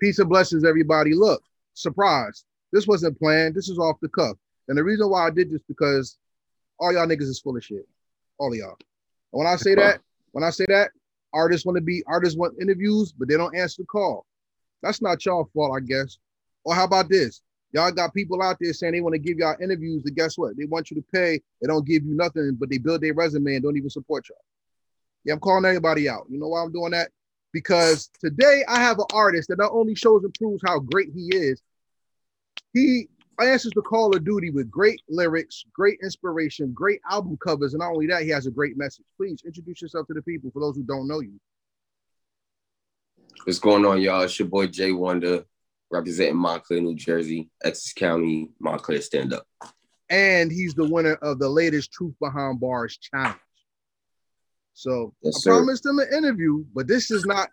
Peace and blessings, everybody. Look, surprise. This wasn't planned. This is off the cuff. And the reason why I did this because all y'all niggas is full of shit. All of y'all. And when I say that, when I say that, artists want to be artists want interviews, but they don't answer the call. That's not y'all fault, I guess. Or how about this? Y'all got people out there saying they want to give y'all interviews, and guess what? They want you to pay. They don't give you nothing, but they build their resume and don't even support y'all. Yeah, I'm calling everybody out. You know why I'm doing that? Because today I have an artist that not only shows and proves how great he is, he answers the call of duty with great lyrics, great inspiration, great album covers, and not only that, he has a great message. Please introduce yourself to the people for those who don't know you. What's going on, y'all? It's your boy Jay Wonder, representing Montclair, New Jersey, Essex County, Montclair Stand Up. And he's the winner of the latest Truth Behind Bars challenge. So Yes, I sir. promised him an interview, but this is not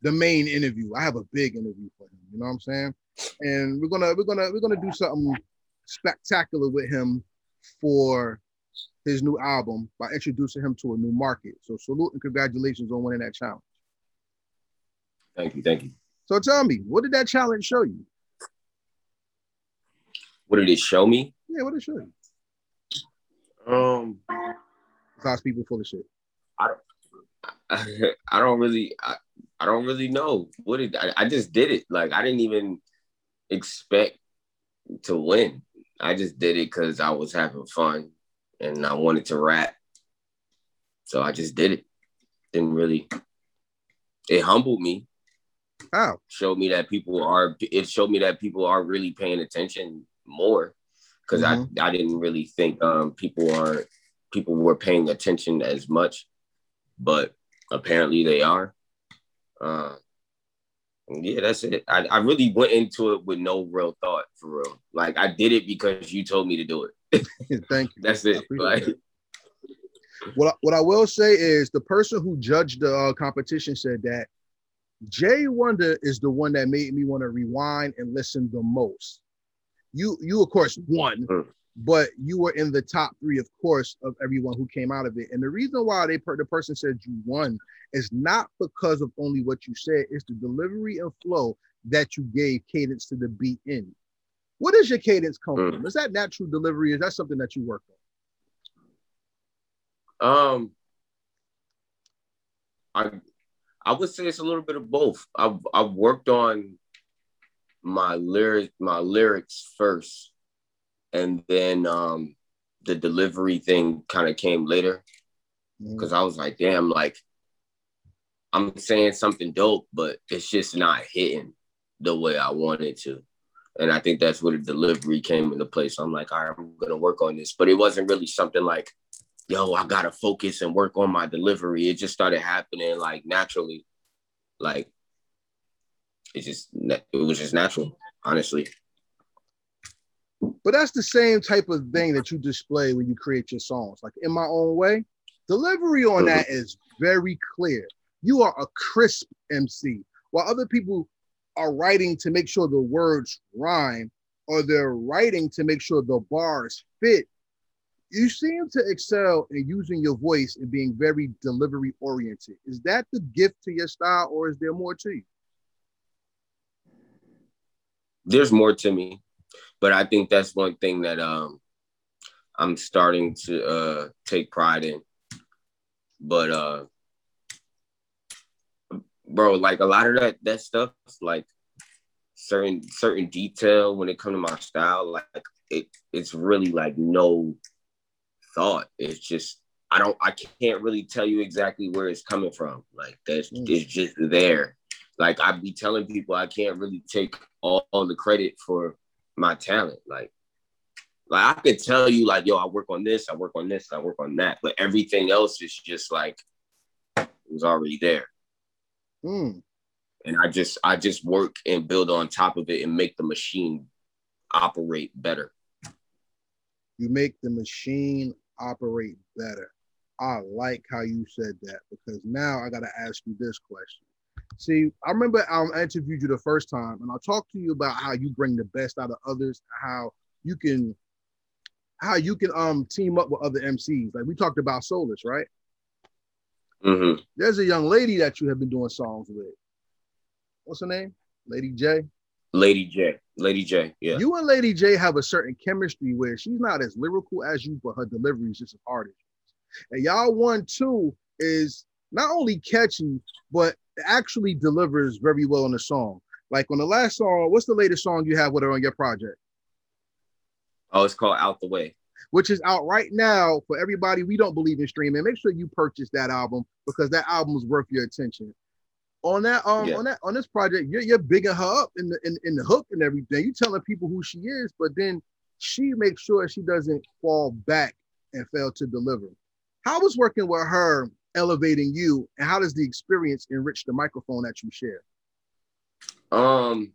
the main interview. I have a big interview for him. You know what I'm saying? And we're gonna we're gonna we're gonna do something spectacular with him for his new album by introducing him to a new market. So salute and congratulations on winning that challenge. Thank you, thank you. So tell me, what did that challenge show you? What did it show me? Yeah, what did it show you? Um, Besides people full of shit. I don't really, I, I don't really know what it. I, I just did it. Like I didn't even expect to win. I just did it because I was having fun and I wanted to rap. So I just did it. Didn't really. It humbled me. How? showed me that people are it showed me that people are really paying attention more because I, I didn't really think um people aren't people were paying attention as much but apparently they are uh yeah that's it I, I really went into it with no real thought for real like i did it because you told me to do it Thank you. that's it like that. What I, what I will say is the person who judged the uh, competition said that Jay Wonder is the one that made me want to rewind and listen the most. You you of course won, Mm. But you were in the top three, of course, of everyone who came out of it. And the reason why they per- the person said you won is not because of only what you said; it's the delivery and flow that you gave cadence to the beat in. Where does your cadence come Mm. from? Is that natural delivery? Is that something that you work on? Um, I I would say it's a little bit of both. I've I've worked on my lyric my lyrics first, and then um the delivery thing kind of came later because I was like, damn, like I'm saying something dope, but it's just not hitting the way I wanted to. And I think that's where the delivery came into place. So I'm like, all right, I'm gonna work on this. But it wasn't really something like, yo, I gotta focus and work on my delivery. It just started happening like naturally. Like it just it was just natural, honestly. But that's the same type of thing that you display when you create your songs. Like in my own way, delivery on that is very clear. You are a crisp MC, while other people are writing to make sure the words rhyme or they're writing to make sure the bars fit. You seem to excel in using your voice and being very delivery oriented. Is that the gift to your style, or is there more to you? there's more to me but i think that's one thing that um i'm starting to uh take pride in. But uh bro like a lot of that that stuff like certain certain detail when it comes to my style like it it's really like no thought. It's just i don't i can't really tell you exactly where it's coming from. Like that's Mm. it's just there. Like I'd be telling people i can't really take all, all the credit for my talent like like i could tell you like yo i work on this i work on this i work on that but everything else is just like it was already there Hmm. and I just I just work and build on top of it and make the machine operate better. you make the machine operate better. I like how you said that because now I got to ask you this question. See, I remember I interviewed you the first time, and I talked to you about how you bring the best out of others, how you can, how you can um team up with other MCs. Like we talked about Solus, right? hmm There's a young lady that you have been doing songs with. What's her name? Lady J. Lady J. Lady J. Yeah. You and Lady J have a certain chemistry where she's not as lyrical as you, but her delivery is just as hard. And y'all one two is not only catchy, but actually delivers very well in the song. Like on the last song, what's the latest song you have with her on your project? Oh, it's called Out the Way. Which is out right now for everybody. We don't believe in streaming. Make sure you purchase that album because that album is worth your attention on that um yeah. on that on this project, you're you're bigging her up in the in, in the hook and everything. You're telling people who she is, but then she makes sure she doesn't fall back and fail to deliver. How was working with her elevating you, and how does the experience enrich the microphone that you share? Um,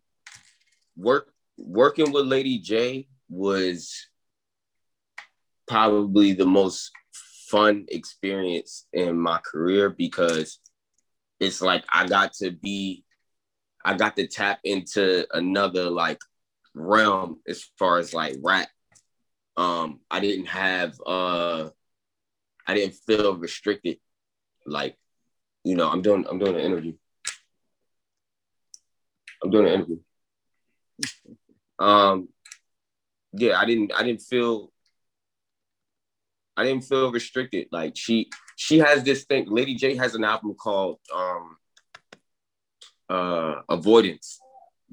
work working with Lady J was probably the most fun experience in my career because it's like I got to be, I got to tap into another like realm as far as like rap. Um, I didn't have, uh, I didn't feel restricted. Like, you know, I'm doing, I'm doing an interview. I'm doing an interview. Um, yeah, I didn't, I didn't feel, I didn't feel restricted. Like she, she has this thing. Lady J has an album called um, uh, Avoidance,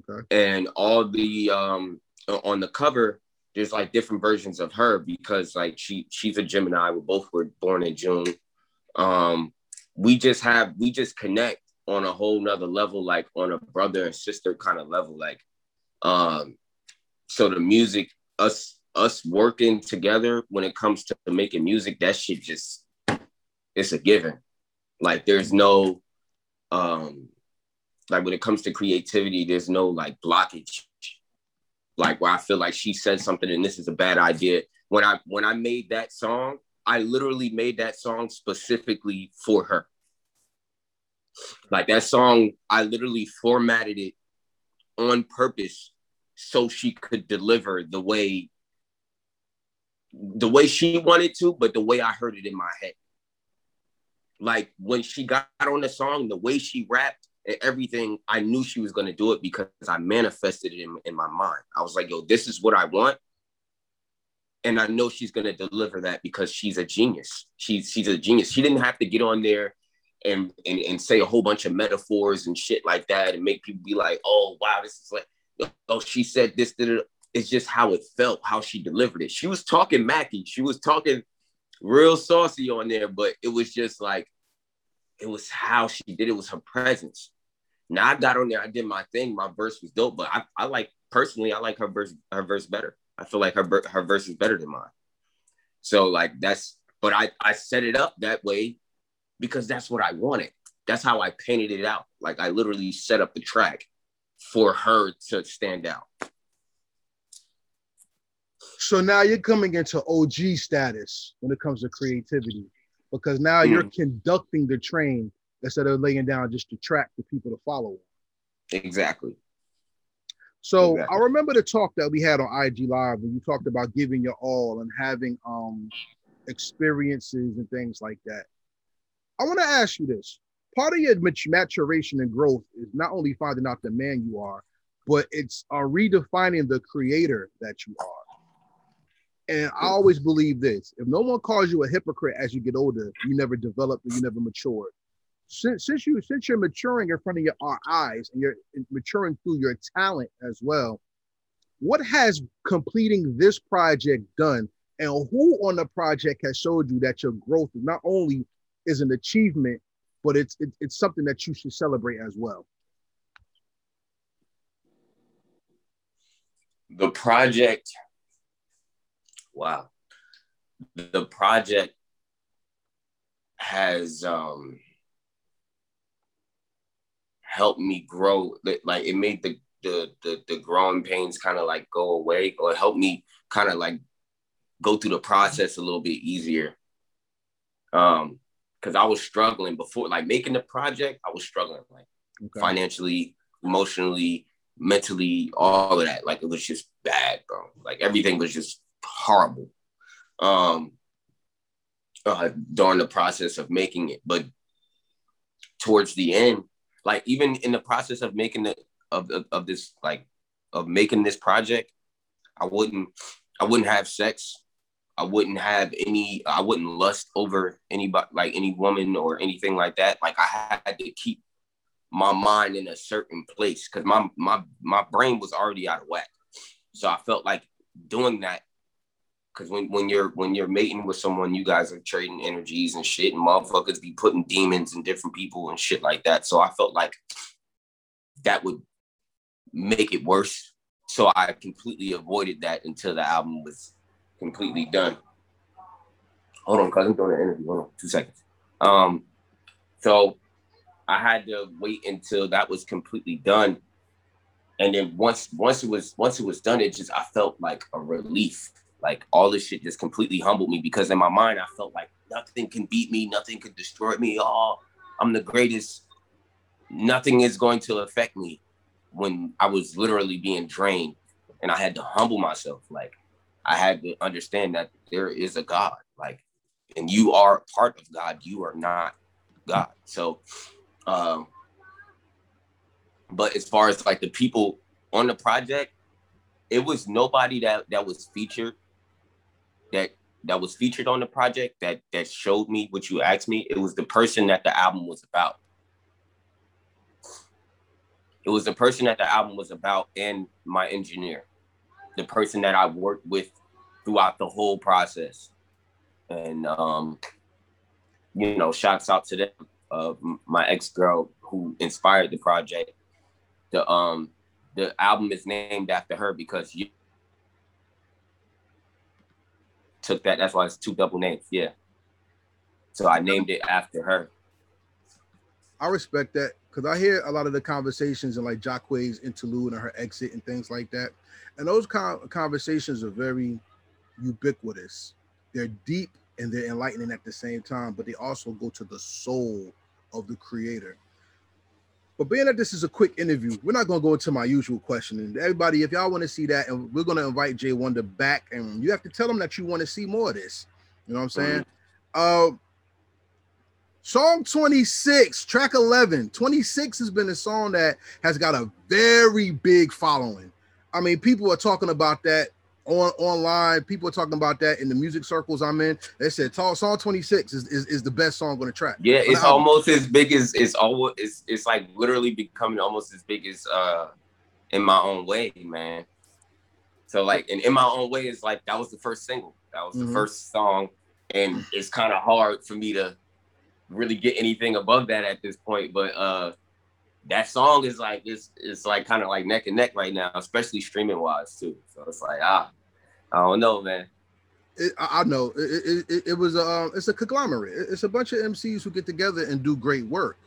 okay. and all the um, on the cover there's like different versions of her because like she she's a Gemini. We both were born in June. Um, we just have we just connect on a whole nother level, like on a brother and sister kind of level. Like, um, so the music, us us working together when it comes to making music, that shit just it's a given. Like there's no um like when it comes to creativity, there's no like blockage. Like where I feel like she said something and this is a bad idea. When I when I made that song, I literally made that song specifically for her. Like that song, I literally formatted it on purpose so she could deliver the way the way she wanted to, but the way I heard it in my head like when she got on the song, the way she rapped and everything, I knew she was gonna do it because I manifested it in, in my mind. I was like, yo, this is what I want. And I know she's gonna deliver that because she's a genius. She's she's a genius. She didn't have to get on there and, and and say a whole bunch of metaphors and shit like that and make people be like, oh wow, this is like, oh, she said this, it's just how it felt, how she delivered it. She was talking Mackie. She was talking real saucy on there, but it was just like it was how she did it was her presence. Now I got on there, I did my thing, my verse was dope, but I, I like personally, I like her verse, her verse better. I feel like her her verse is better than mine. So like that's, but I I set it up that way because that's what I wanted. That's how I painted it out. Like I literally set up the track for her to stand out. So now you're coming into OG status when it comes to creativity, because now mm. you're conducting the train instead of laying down just the track for people to follow. Exactly. So exactly. I remember the talk that we had on IG Live when you talked about giving your all and having um experiences and things like that. I want to ask you this. Part of your maturation and growth is not only finding out the man you are, but it's uh, redefining the creator that you are. And I always believe this: if no one calls you a hypocrite as you get older, you never develop and you never matured. Since, since you since you're maturing in front of your our eyes and you're maturing through your talent as well, what has completing this project done, and who on the project has showed you that your growth not only is an achievement, but it's it, it's something that you should celebrate as well. The project wow, the project has um, helped me grow. Like it made the the the, the growing pains kind of like go away, or help me kind of like go through the process a little bit easier. Um, because I was struggling before, like making the project, I was struggling like okay. financially, emotionally, mentally, all of that. Like it was just bad, bro. Like everything was just horrible um, uh, during the process of making it. But towards the end, like even in the process of making the of, of of this like of making this project, I wouldn't I wouldn't have sex. I wouldn't have any I wouldn't lust over anybody like any woman or anything like that. Like I had to keep my mind in a certain place because my my my brain was already out of whack. So I felt like doing that because when, when you're when you're mating with someone, you guys are trading energies and shit, and motherfuckers be putting demons in different people and shit like that. So I felt like that would make it worse. So I completely avoided that until the album was completely done. Hold on, cause I'm doing an interview. Hold on, two seconds. Um, so I had to wait until that was completely done. And then once once it was once it was done, it just I felt like a relief. Like all this shit just completely humbled me because in my mind I felt like nothing can beat me, nothing can destroy me. Oh, I'm the greatest. Nothing is going to affect me when I was literally being drained. And I had to humble myself. Like I had to understand that there is a God. Like, and you are part of God. You are not God. So um, but as far as like the people on the project, it was nobody that that was featured that that was featured on the project that that showed me what you asked me. It was the person that the album was about. It was the person that the album was about and my engineer, the person that I worked with throughout the whole process. And um, you know, shouts out to them of my ex girl who inspired the project. The um the album is named after her because you took that. That's why it's two double names. Yeah. So I named it after her. I respect that because I hear a lot of the conversations and like Jacque's interlude and her exit and things like that. And those conversations are very ubiquitous. They're deep and they're enlightening at the same time, but they also go to the soul of the creator. But being that this is a quick interview, we're not going to go into my usual question. And everybody, if y'all want to see that, and we're going to invite Jay Wonder back, and you have to tell them that you want to see more of this. You know what I'm saying? Mm-hmm. Uh, song 26, track 11. 26 has been a song that has got a very big following. I mean, people are talking about that on online. People are talking about that in the music circles I'm in. They said tall song 26 is, is, is the best song on the track. Yeah, it's almost as big as it's always it's it's like literally becoming almost as big as uh in my own way, man. So like and in my own way is like that was the first single. That was the mm-hmm. first song. And it's kind of hard for me to really get anything above that at this point. But uh that song is like it's it's like kind of like neck and neck right now, especially streaming wise too. So it's like ah, I don't know, man. It, I know it, it, it, was a um, it's a conglomerate. It's a bunch of MCs who get together and do great work.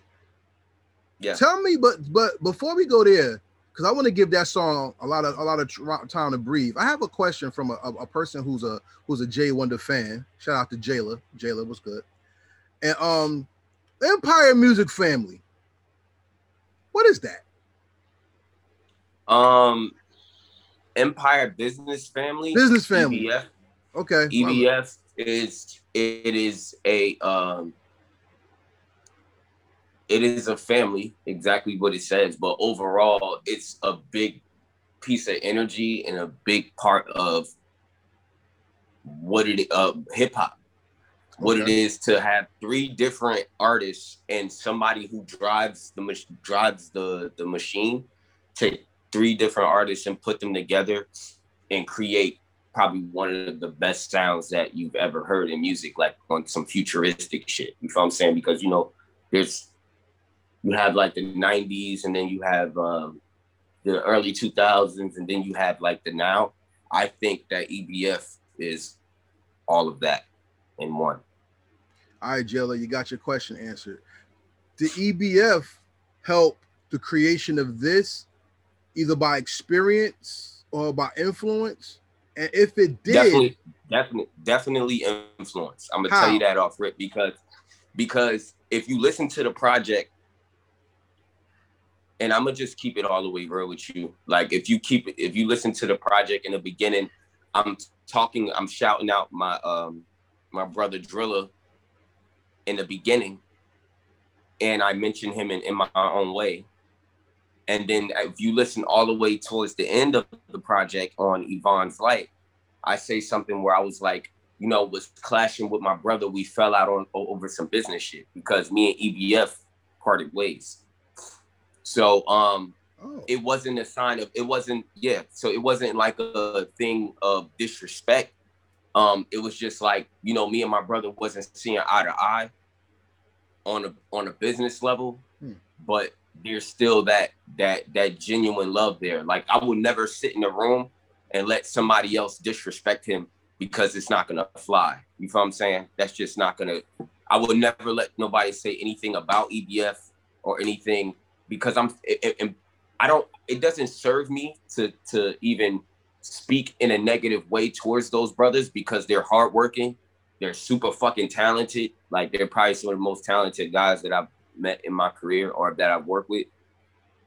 Yeah. Tell me, but but before we go there, because I want to give that song a lot of a lot of time to breathe. I have a question from a, a, a person who's a who's a Jay Wonder fan. Shout out to Jayla. Jayla was good. And um, Empire Music Family. What is that? Um, Empire Business Family. Business Family. EBF. Okay. EBF is it is a um it is a family, exactly what it says, but overall it's a big piece of energy and a big part of what it uh hip hop. What okay. it is to have three different artists and somebody who drives the drives the the machine to three different artists and put them together and create probably one of the best sounds that you've ever heard in music, like on some futuristic shit. You feel I'm saying? Because you know, there's you have like the 90s and then you have um, the early 2000s and then you have like the now. I think that EBF is all of that in one. All right, Jella, you got your question answered. Did EBF help the creation of this either by experience or by influence? And if it did, definitely, definitely, definitely influence. I'm gonna How? tell you that off rip because because if you listen to the project, and I'm gonna just keep it all the way real with you. Like if you keep it, if you listen to the project in the beginning, I'm talking, I'm shouting out my um my brother Driller in the beginning, and I mention him in, in my own way And then if you listen all the way towards the end of the project on Yvonne's Light, I say something where I was like, you know, was clashing with my brother. We fell out on over some business shit because me and EBF parted ways. So um oh. it wasn't a sign of it wasn't yeah, so it wasn't like a thing of disrespect. Um, it was just like, you know, me and my brother wasn't seeing eye to eye on a on a business level, hmm. but there's still that that that genuine love there. Like I would never sit in a room and let somebody else disrespect him because it's not gonna fly. You feel what I'm saying? That's just not gonna. I would never let nobody say anything about EBF or anything because I'm. It, it, I don't. It doesn't serve me to to even speak in a negative way towards those brothers because they're hardworking. They're super fucking talented. Like they're probably some of the most talented guys that I've met in my career or that I've worked with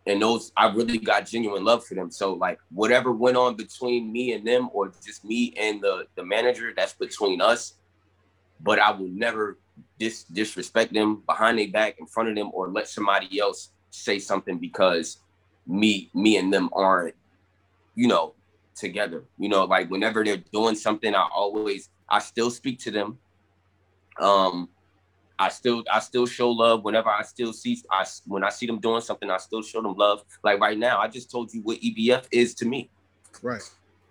and those I really got genuine love for them. So like whatever went on between me and them, or just me and the the manager, that's between us. But I will never dis disrespect them behind their back, in front of them, or let somebody else say something because me me and them aren't, you know, together. You know, like whenever they're doing something, I always I still speak to them. Um, I still I still show love whenever I still see I when I see them doing something I still show them love. Like right now, I just told you what EBF is to me. Right.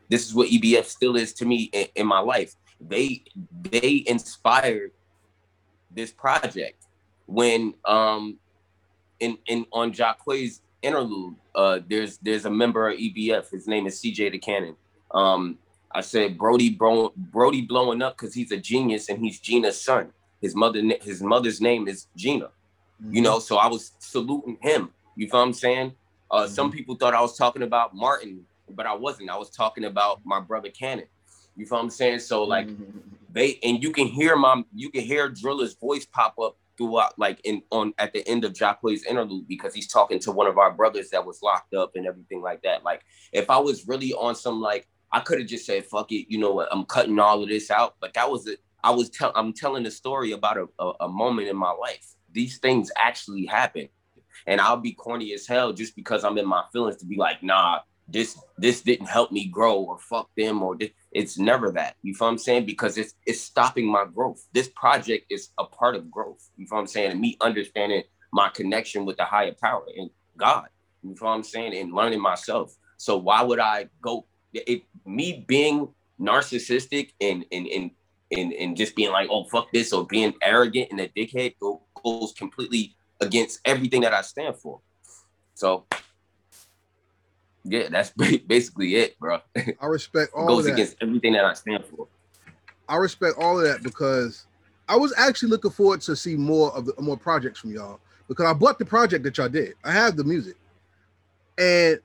This is what EBF still is to me in, in my life. They they inspired this project when um in in on Jacquees interlude uh there's there's a member of EBF his name is CJ the Cannon um I said Brody bro, Brody blowing up because he's a genius and he's Gina's son his mother, his mother's name is Gina. Mm-hmm. You know, so I was saluting him. You feel what I'm saying? Uh, mm-hmm. Some people thought I was talking about Martin, but I wasn't. I was talking about my brother Cannon. You feel what I'm saying? So like mm-hmm. they and you can hear my you can hear Driller's voice pop up throughout like in on at the end of Jacquees interlude because he's talking to one of our brothers that was locked up and everything like that. Like if I was really on some like I could have just said fuck it, you know what, I'm cutting all of this out, but that was it. I was tell I'm telling a story about a, a, a moment in my life. These things actually happen. And I'll be corny as hell just because I'm in my feelings to be like, nah, this this didn't help me grow or fuck them or this. it's never that. You feel what I'm saying? Because it's it's stopping my growth. This project is a part of growth. You feel what I'm saying? And me understanding my connection with the higher power and God. You feel what I'm saying? And learning myself. So why would I go it me being narcissistic and and and and, and just being like, oh, fuck this, or being arrogant and a dickhead goes completely against everything that I stand for. So, yeah, that's basically it, bro. I respect all goes that. Goes against everything that I stand for. I respect all of that because I was actually looking forward to see more of the more projects from y'all because I bought the project that y'all did. I have the music, and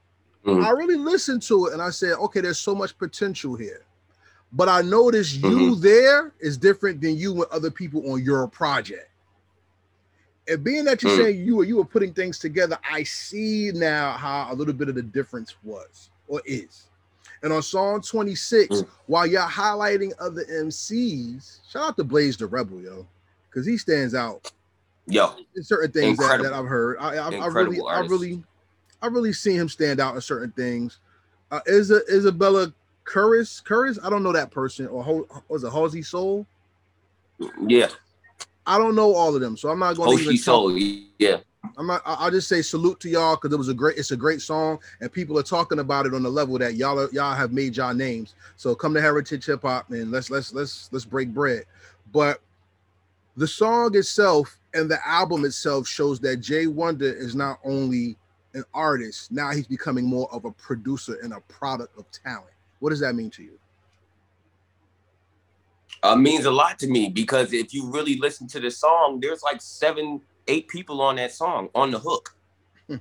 mm-hmm. I really listened to it and I said, okay, there's so much potential here. But I noticed mm-hmm. you there is different than you and other people on your project. And being that you're mm. saying you were you were putting things together, I see now how a little bit of the difference was or is. And on song 26, mm. while y'all highlighting other MCs, shout out to Blaze the Rebel, yo, because he stands out. Yo, in certain things that, that, I've heard. I, I, I really, artist. I really, I really seen him stand out in certain things. Uh, Isa, Isabella Curris, Curris, I don't know that person, or was it Halsey Soul? Yeah, I don't know all of them, so I'm not going to even Soul. Yeah, I'm not. I'll just say salute to y'all because it was a great. It's a great song, and people are talking about it on the level that y'all are, y'all have made y'all names. So come to Heritage Hip Hop and let's let's let's let's break bread. But the song itself and the album itself shows that Jay Wonder is not only an artist now he's becoming more of a producer and a product of talent what does that mean to you? Uh, means a lot to me because if you really listen to the song, there's like seven, eight people on that song on the hook.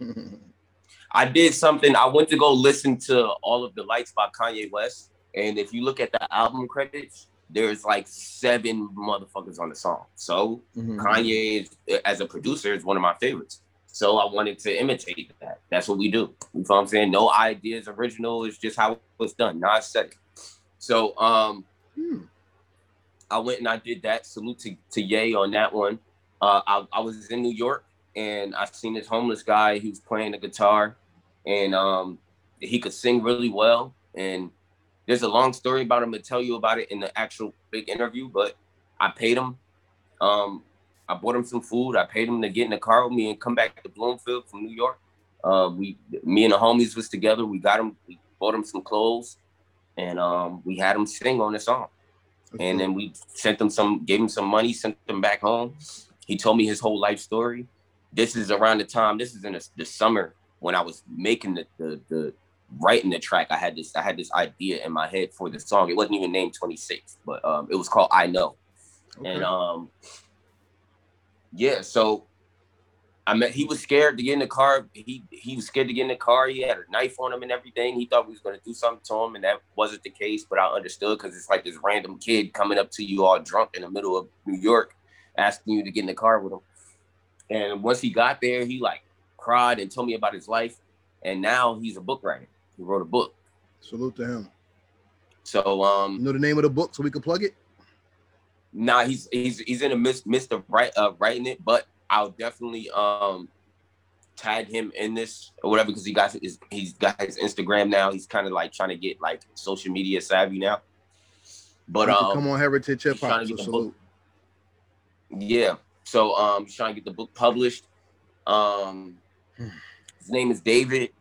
I did something. I went to go listen to all of the lights by Kanye West, and if you look at the album credits, there's like seven motherfuckers on the song. So mm-hmm. Kanye, is, as a producer, is one of my favorites. So I wanted to imitate that. That's what we do. You know what I'm saying? No ideas original. It's just how it was done. Not said So um hmm. I went and I did that. Salute to, to Ye on that one. Uh, I, I was in New York and I seen this homeless guy. He was playing the guitar and um, he could sing really well. And there's a long story about him to tell you about it in the actual big interview, but I paid him. Um, I bought him some food. I paid him to get in the car with me and come back to Bloomfield from New York. Uh, we, me and the homies was together. We got him. We bought him some clothes, and um, we had him sing on the song. And then we sent him some, gave him some money, sent him back home. He told me his whole life story. This is around the time. This is in the, the summer when I was making the, the the writing the track. I had this I had this idea in my head for the song. It wasn't even named 26, but um, it was called I Know. Okay. And um, yeah, so I mean, he was scared to get in the car. He he was scared to get in the car. He had a knife on him and everything. He thought we was gonna do something to him, and that wasn't the case. But I understood because it's like this random kid coming up to you all drunk in the middle of New York, asking you to get in the car with him. And once he got there, he like cried and told me about his life. And now he's a book writer. He wrote a book. Salute to him. So um you know the name of the book so we can plug it? Nah, he's he's he's in the midst, midst of write, uh, writing it, but I'll definitely um tag him in this or whatever because he got his he's got his Instagram now. He's kind of like trying to get like social media savvy now. But um, come on, Heritage Hip Hop. So. Yeah. So um, he's trying to get the book published. Um, his name is David.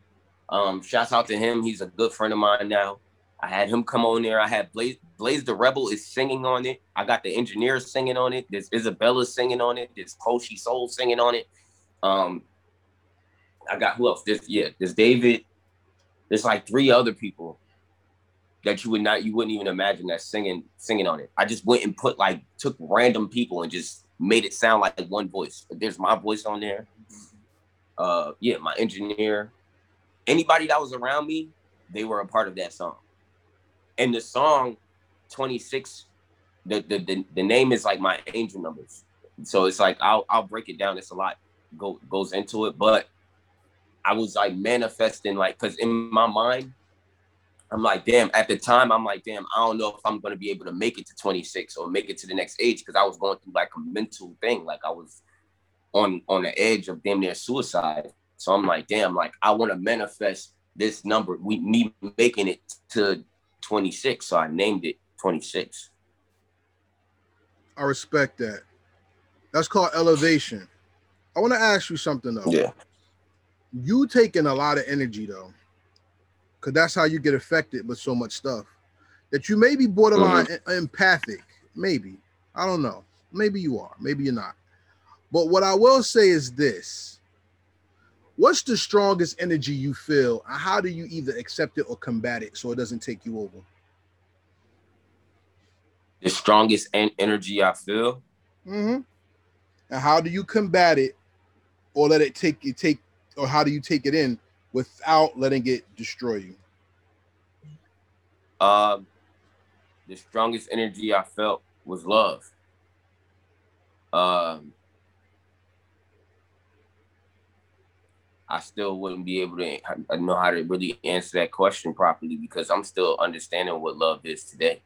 Um, shouts out to him. He's a good friend of mine now. I had him come on there. I had Blaze, Blaze the Rebel is singing on it. I got the engineers singing on it. There's Isabella singing on it. There's Koshi Soul singing on it. Um, I got who else? There's yeah, there's David. There's like three other people that you would not you wouldn't even imagine that singing singing on it. I just went and put like took random people and just made it sound like one voice. There's my voice on there. Uh yeah, my engineer. Anybody that was around me, they were a part of that song and the song 26 the, the the, the name is like my angel numbers. So it's like i'll i'll break it down. It's a lot go goes into it. But i was like manifesting like because in my mind i'm like damn at the time i'm like damn i don't know if i'm to be able to make it to 26 or make it to the next age because i was going through like a mental thing. Like i was on on the edge of damn near suicide. So i'm like damn like i want to manifest this number. We me making it to 26, so I named it 26. I respect that. That's called elevation. I want to ask you something though. Yeah. You taking a lot of energy though, because that's how you get affected with so much stuff. That you may be borderline mm-hmm. empathic, maybe. I don't know. Maybe you are, maybe you're not. But what I will say is this what's the strongest energy you feel? And how do you either accept it or combat it so it doesn't take you over? The strongest en- energy i feel? Mm-hmm. and how do you combat it or let it take you take or how do you take it in without letting it destroy you? Um the strongest energy i felt was love. Um I still wouldn't be able to know how to really answer that question properly because I'm still understanding what love is today.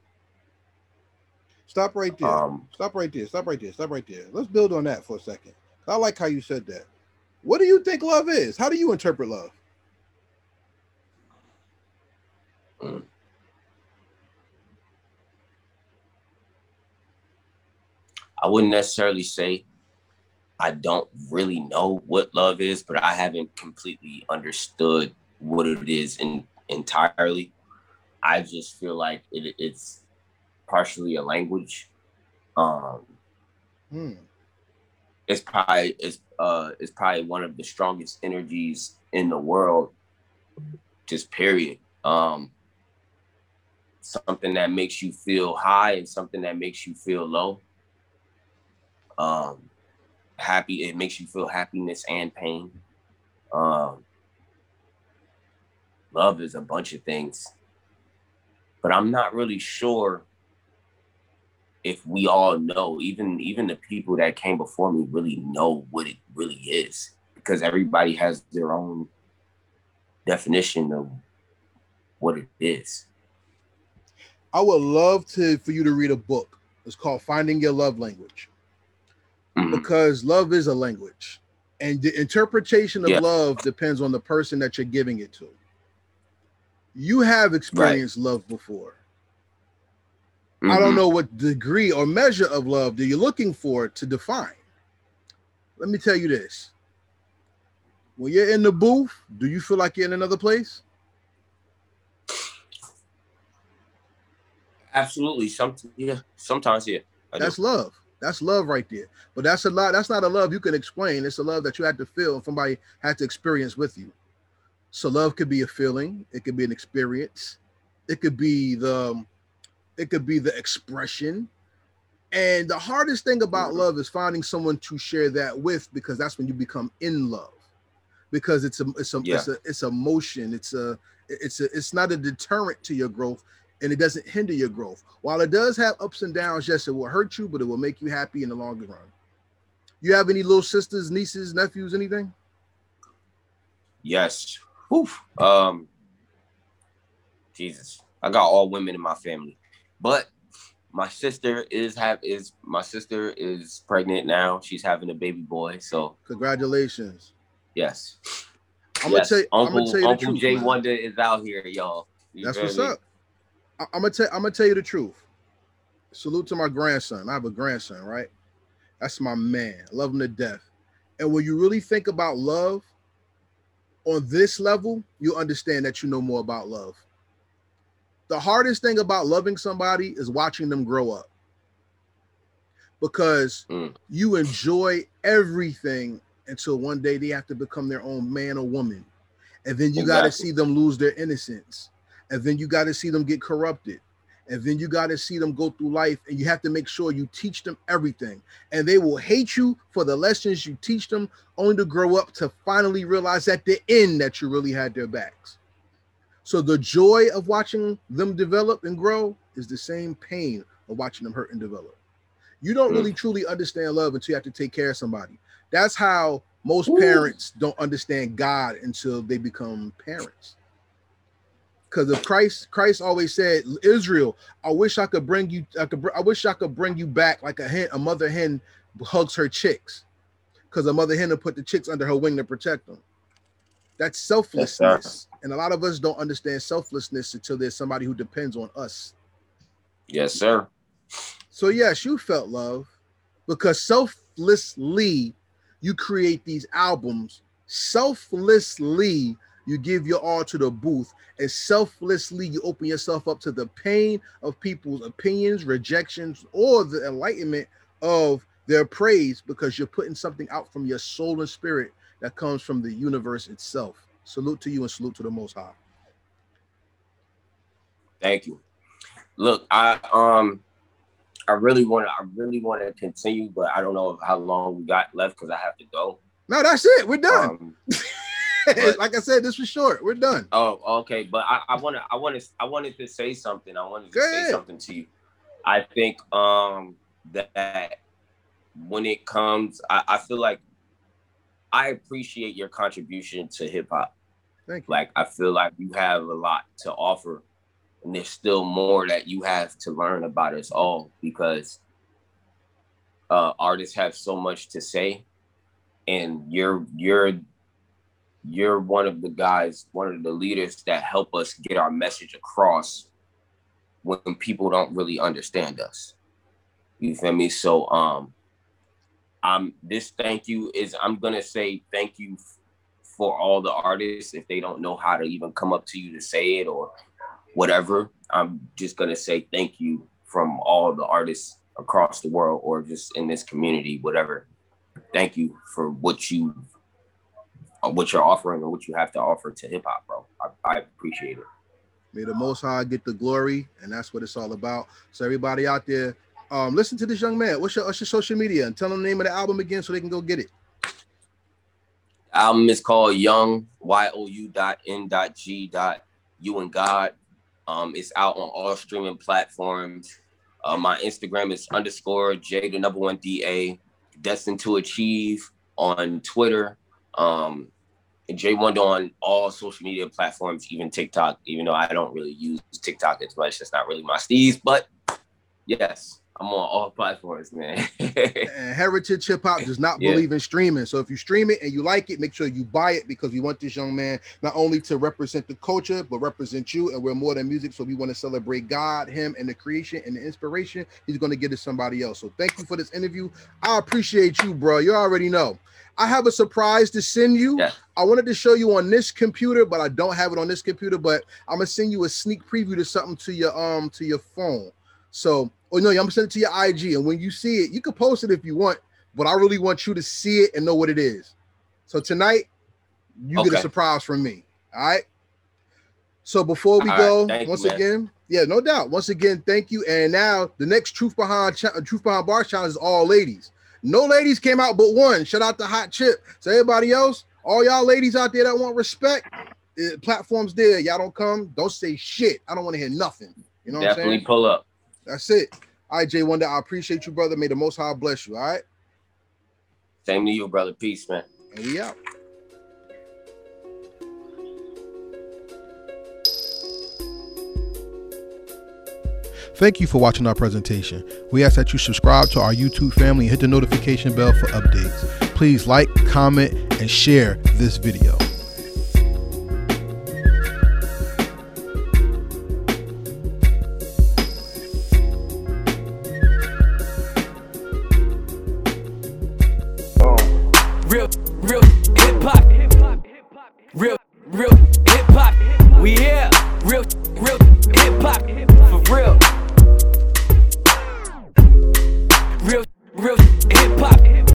Stop right there. Um, Stop right there. Stop right there. Stop right there. Let's build on that for a second. I like how you said that. What do you think love is? How do you interpret love? Mm. I wouldn't necessarily say I don't really know what love is, but I haven't completely understood what it is in, entirely. I just feel like it, it's partially a language. Um, hmm. It's probably it's uh it's probably one of the strongest energies in the world. Just period. Um, something that makes you feel high and something that makes you feel low. Um, happy. It makes you feel happiness and pain. Um, love is a bunch of things, but I'm not really sure if we all know. Even even the people that came before me really know what it really is, because everybody has their own definition of what it is. I would love to for you to read a book. It's called Finding Your Love Language mm-hmm. because love is a language. And the interpretation of Yeah. love depends on the person that you're giving it to. You have experienced love before. I don't Mhm. know what degree or measure of love that you're looking for to define. Let me tell you this. When you're in the booth, do you feel like you're in another place? Absolutely. Some yeah. Sometimes yeah. I do. That's love. That's love right there. But that's a lot. That's not a love you can explain. It's a love that you had to feel and somebody had to experience with you. So love could be a feeling. It could be an experience. It could be the. It could be the expression. And the hardest thing about Mhm. love is finding someone to share that with, because that's when you become in love. Because it's a it's a Yeah. it's a it's a motion. It's a it's a it's not a deterrent to your growth and it doesn't hinder your growth. While it does have ups and downs, yes, it will hurt you, but it will make you happy in the longer run. You have any little sisters, nieces, nephews, anything? Yes. Whew. Um. Jesus, I got all women in my family, but my sister is have is my sister is pregnant now. She's having a baby boy. So Congratulations. yes. I'm yes. gonna tell you I'm Uncle gonna tell you Uncle. Jay. Wonder is out here, y'all. You That's what's me? up. I, I'm gonna tell I'm gonna tell you the truth. Salute to my grandson. I have a grandson, right? That's my man. I love him to death. And when you really think about love on this level, you understand that you know more about love. The hardest thing about loving somebody is watching them grow up because Mm. you enjoy everything until one day they have to become their own man or woman. And then you got to see them lose their innocence. And then you got to see them get corrupted. And then you got to see them go through life and you have to make sure you teach them everything. And they will hate you for the lessons you teach them, only to grow up to finally realize at the end that you really had their backs. So the joy of watching them develop and grow is the same pain of watching them hurt and develop. You don't Mm. really truly understand love until you have to take care of somebody. That's how most Ooh. parents don't understand God until they become parents. Because of Christ, Christ always said, Israel, I wish I could bring you, I could I wish I could bring you back like a hen, a mother hen hugs her chicks. Because a mother hen will put the chicks under her wing to protect them. That's selflessness. and a lot of us don't understand selflessness until there's somebody who depends on us. Yes, sir. So yes, you felt love because selflessly you create these albums. Selflessly you give your all to the booth, and selflessly you open yourself up to the pain of people's opinions, rejections, or the enlightenment of their praise because you're putting something out from your soul and spirit that comes from the universe itself. Salute to you and salute to the Most High. Thank you. Look, I um I really want to I really want to continue, but I don't know how long we got left because I have to go. No, that's it. We're done. Um, like I said, this was short. We're done. oh, okay. But I, I wanna I wanna I wanted to say something. I wanted to Go say ahead. something to you. I think um that when it comes, I, I feel like I appreciate your contribution to hip hop. Thank you. Like I feel like you have a lot to offer, and there's still more that you have to learn about us all because uh, artists have so much to say, and you're you're you're one of the guys, one of the leaders that help us get our message across when people don't really understand us. You feel me? So um, um, this thank you is I'm gonna say thank you for all the artists if they don't know how to even come up to you to say it or whatever i'm just to say thank you from all the artists across the world or just in this community whatever thank you for what you what you're offering and what you have to offer to hip hop bro I, I appreciate it May the Most High get the glory, and that's what it's all about. So everybody out there, um, listen to this young man. What's your, what's your social media? And tell them the name of the album again so they can go get it. album is called Young Y O U dot N dot G dot You and God. Um, it's out on all streaming platforms. Uh, my Instagram is underscore J the number one D A. Destined to achieve on Twitter. Um, and J Wonder on all social media platforms, even TikTok. Even though I don't really use TikTok as much, it's not really my steez. But yes, I'm on all platforms, man. and Heritage Hip Hop does not Yeah. believe in streaming. So if you stream it and you like it, make sure you buy it because we want this young man not only to represent the culture, but represent you. And we're more than music. So we want to celebrate God, him, and the creation and the inspiration he's going to give to somebody else. So thank you for this interview. I appreciate you, bro. You already know. I have a surprise to send you. Yeah. I wanted to show you on this computer, but I don't have it on this computer. But I'm gonna send you a sneak preview to something to your um to your phone. So, oh no, I'm gonna send it to your IG, and when you see it, you can post it if you want. But I really want you to see it and know what it is. So tonight, you get a surprise from me. All right. So before we All right, go, you, once man. again, yeah, no doubt. Once again, thank you. And now the next Truth Behind Cha- Truth Behind Bars challenge is all ladies. No ladies came out but one. Shout out to Hot Chip. So everybody else, all y'all ladies out there that want respect, eh, platforms there. Y'all don't come, don't say shit. I don't want to hear nothing. You know what I'm Definitely pull up. That's it. All right, J.1.DA, I appreciate you, brother. May the Most High bless you. All right, Same to you, brother. Peace, man. and we out. Thank you for watching our presentation. We ask that you subscribe to our YouTube family and hit the notification bell for updates. Please like, comment, and share this video.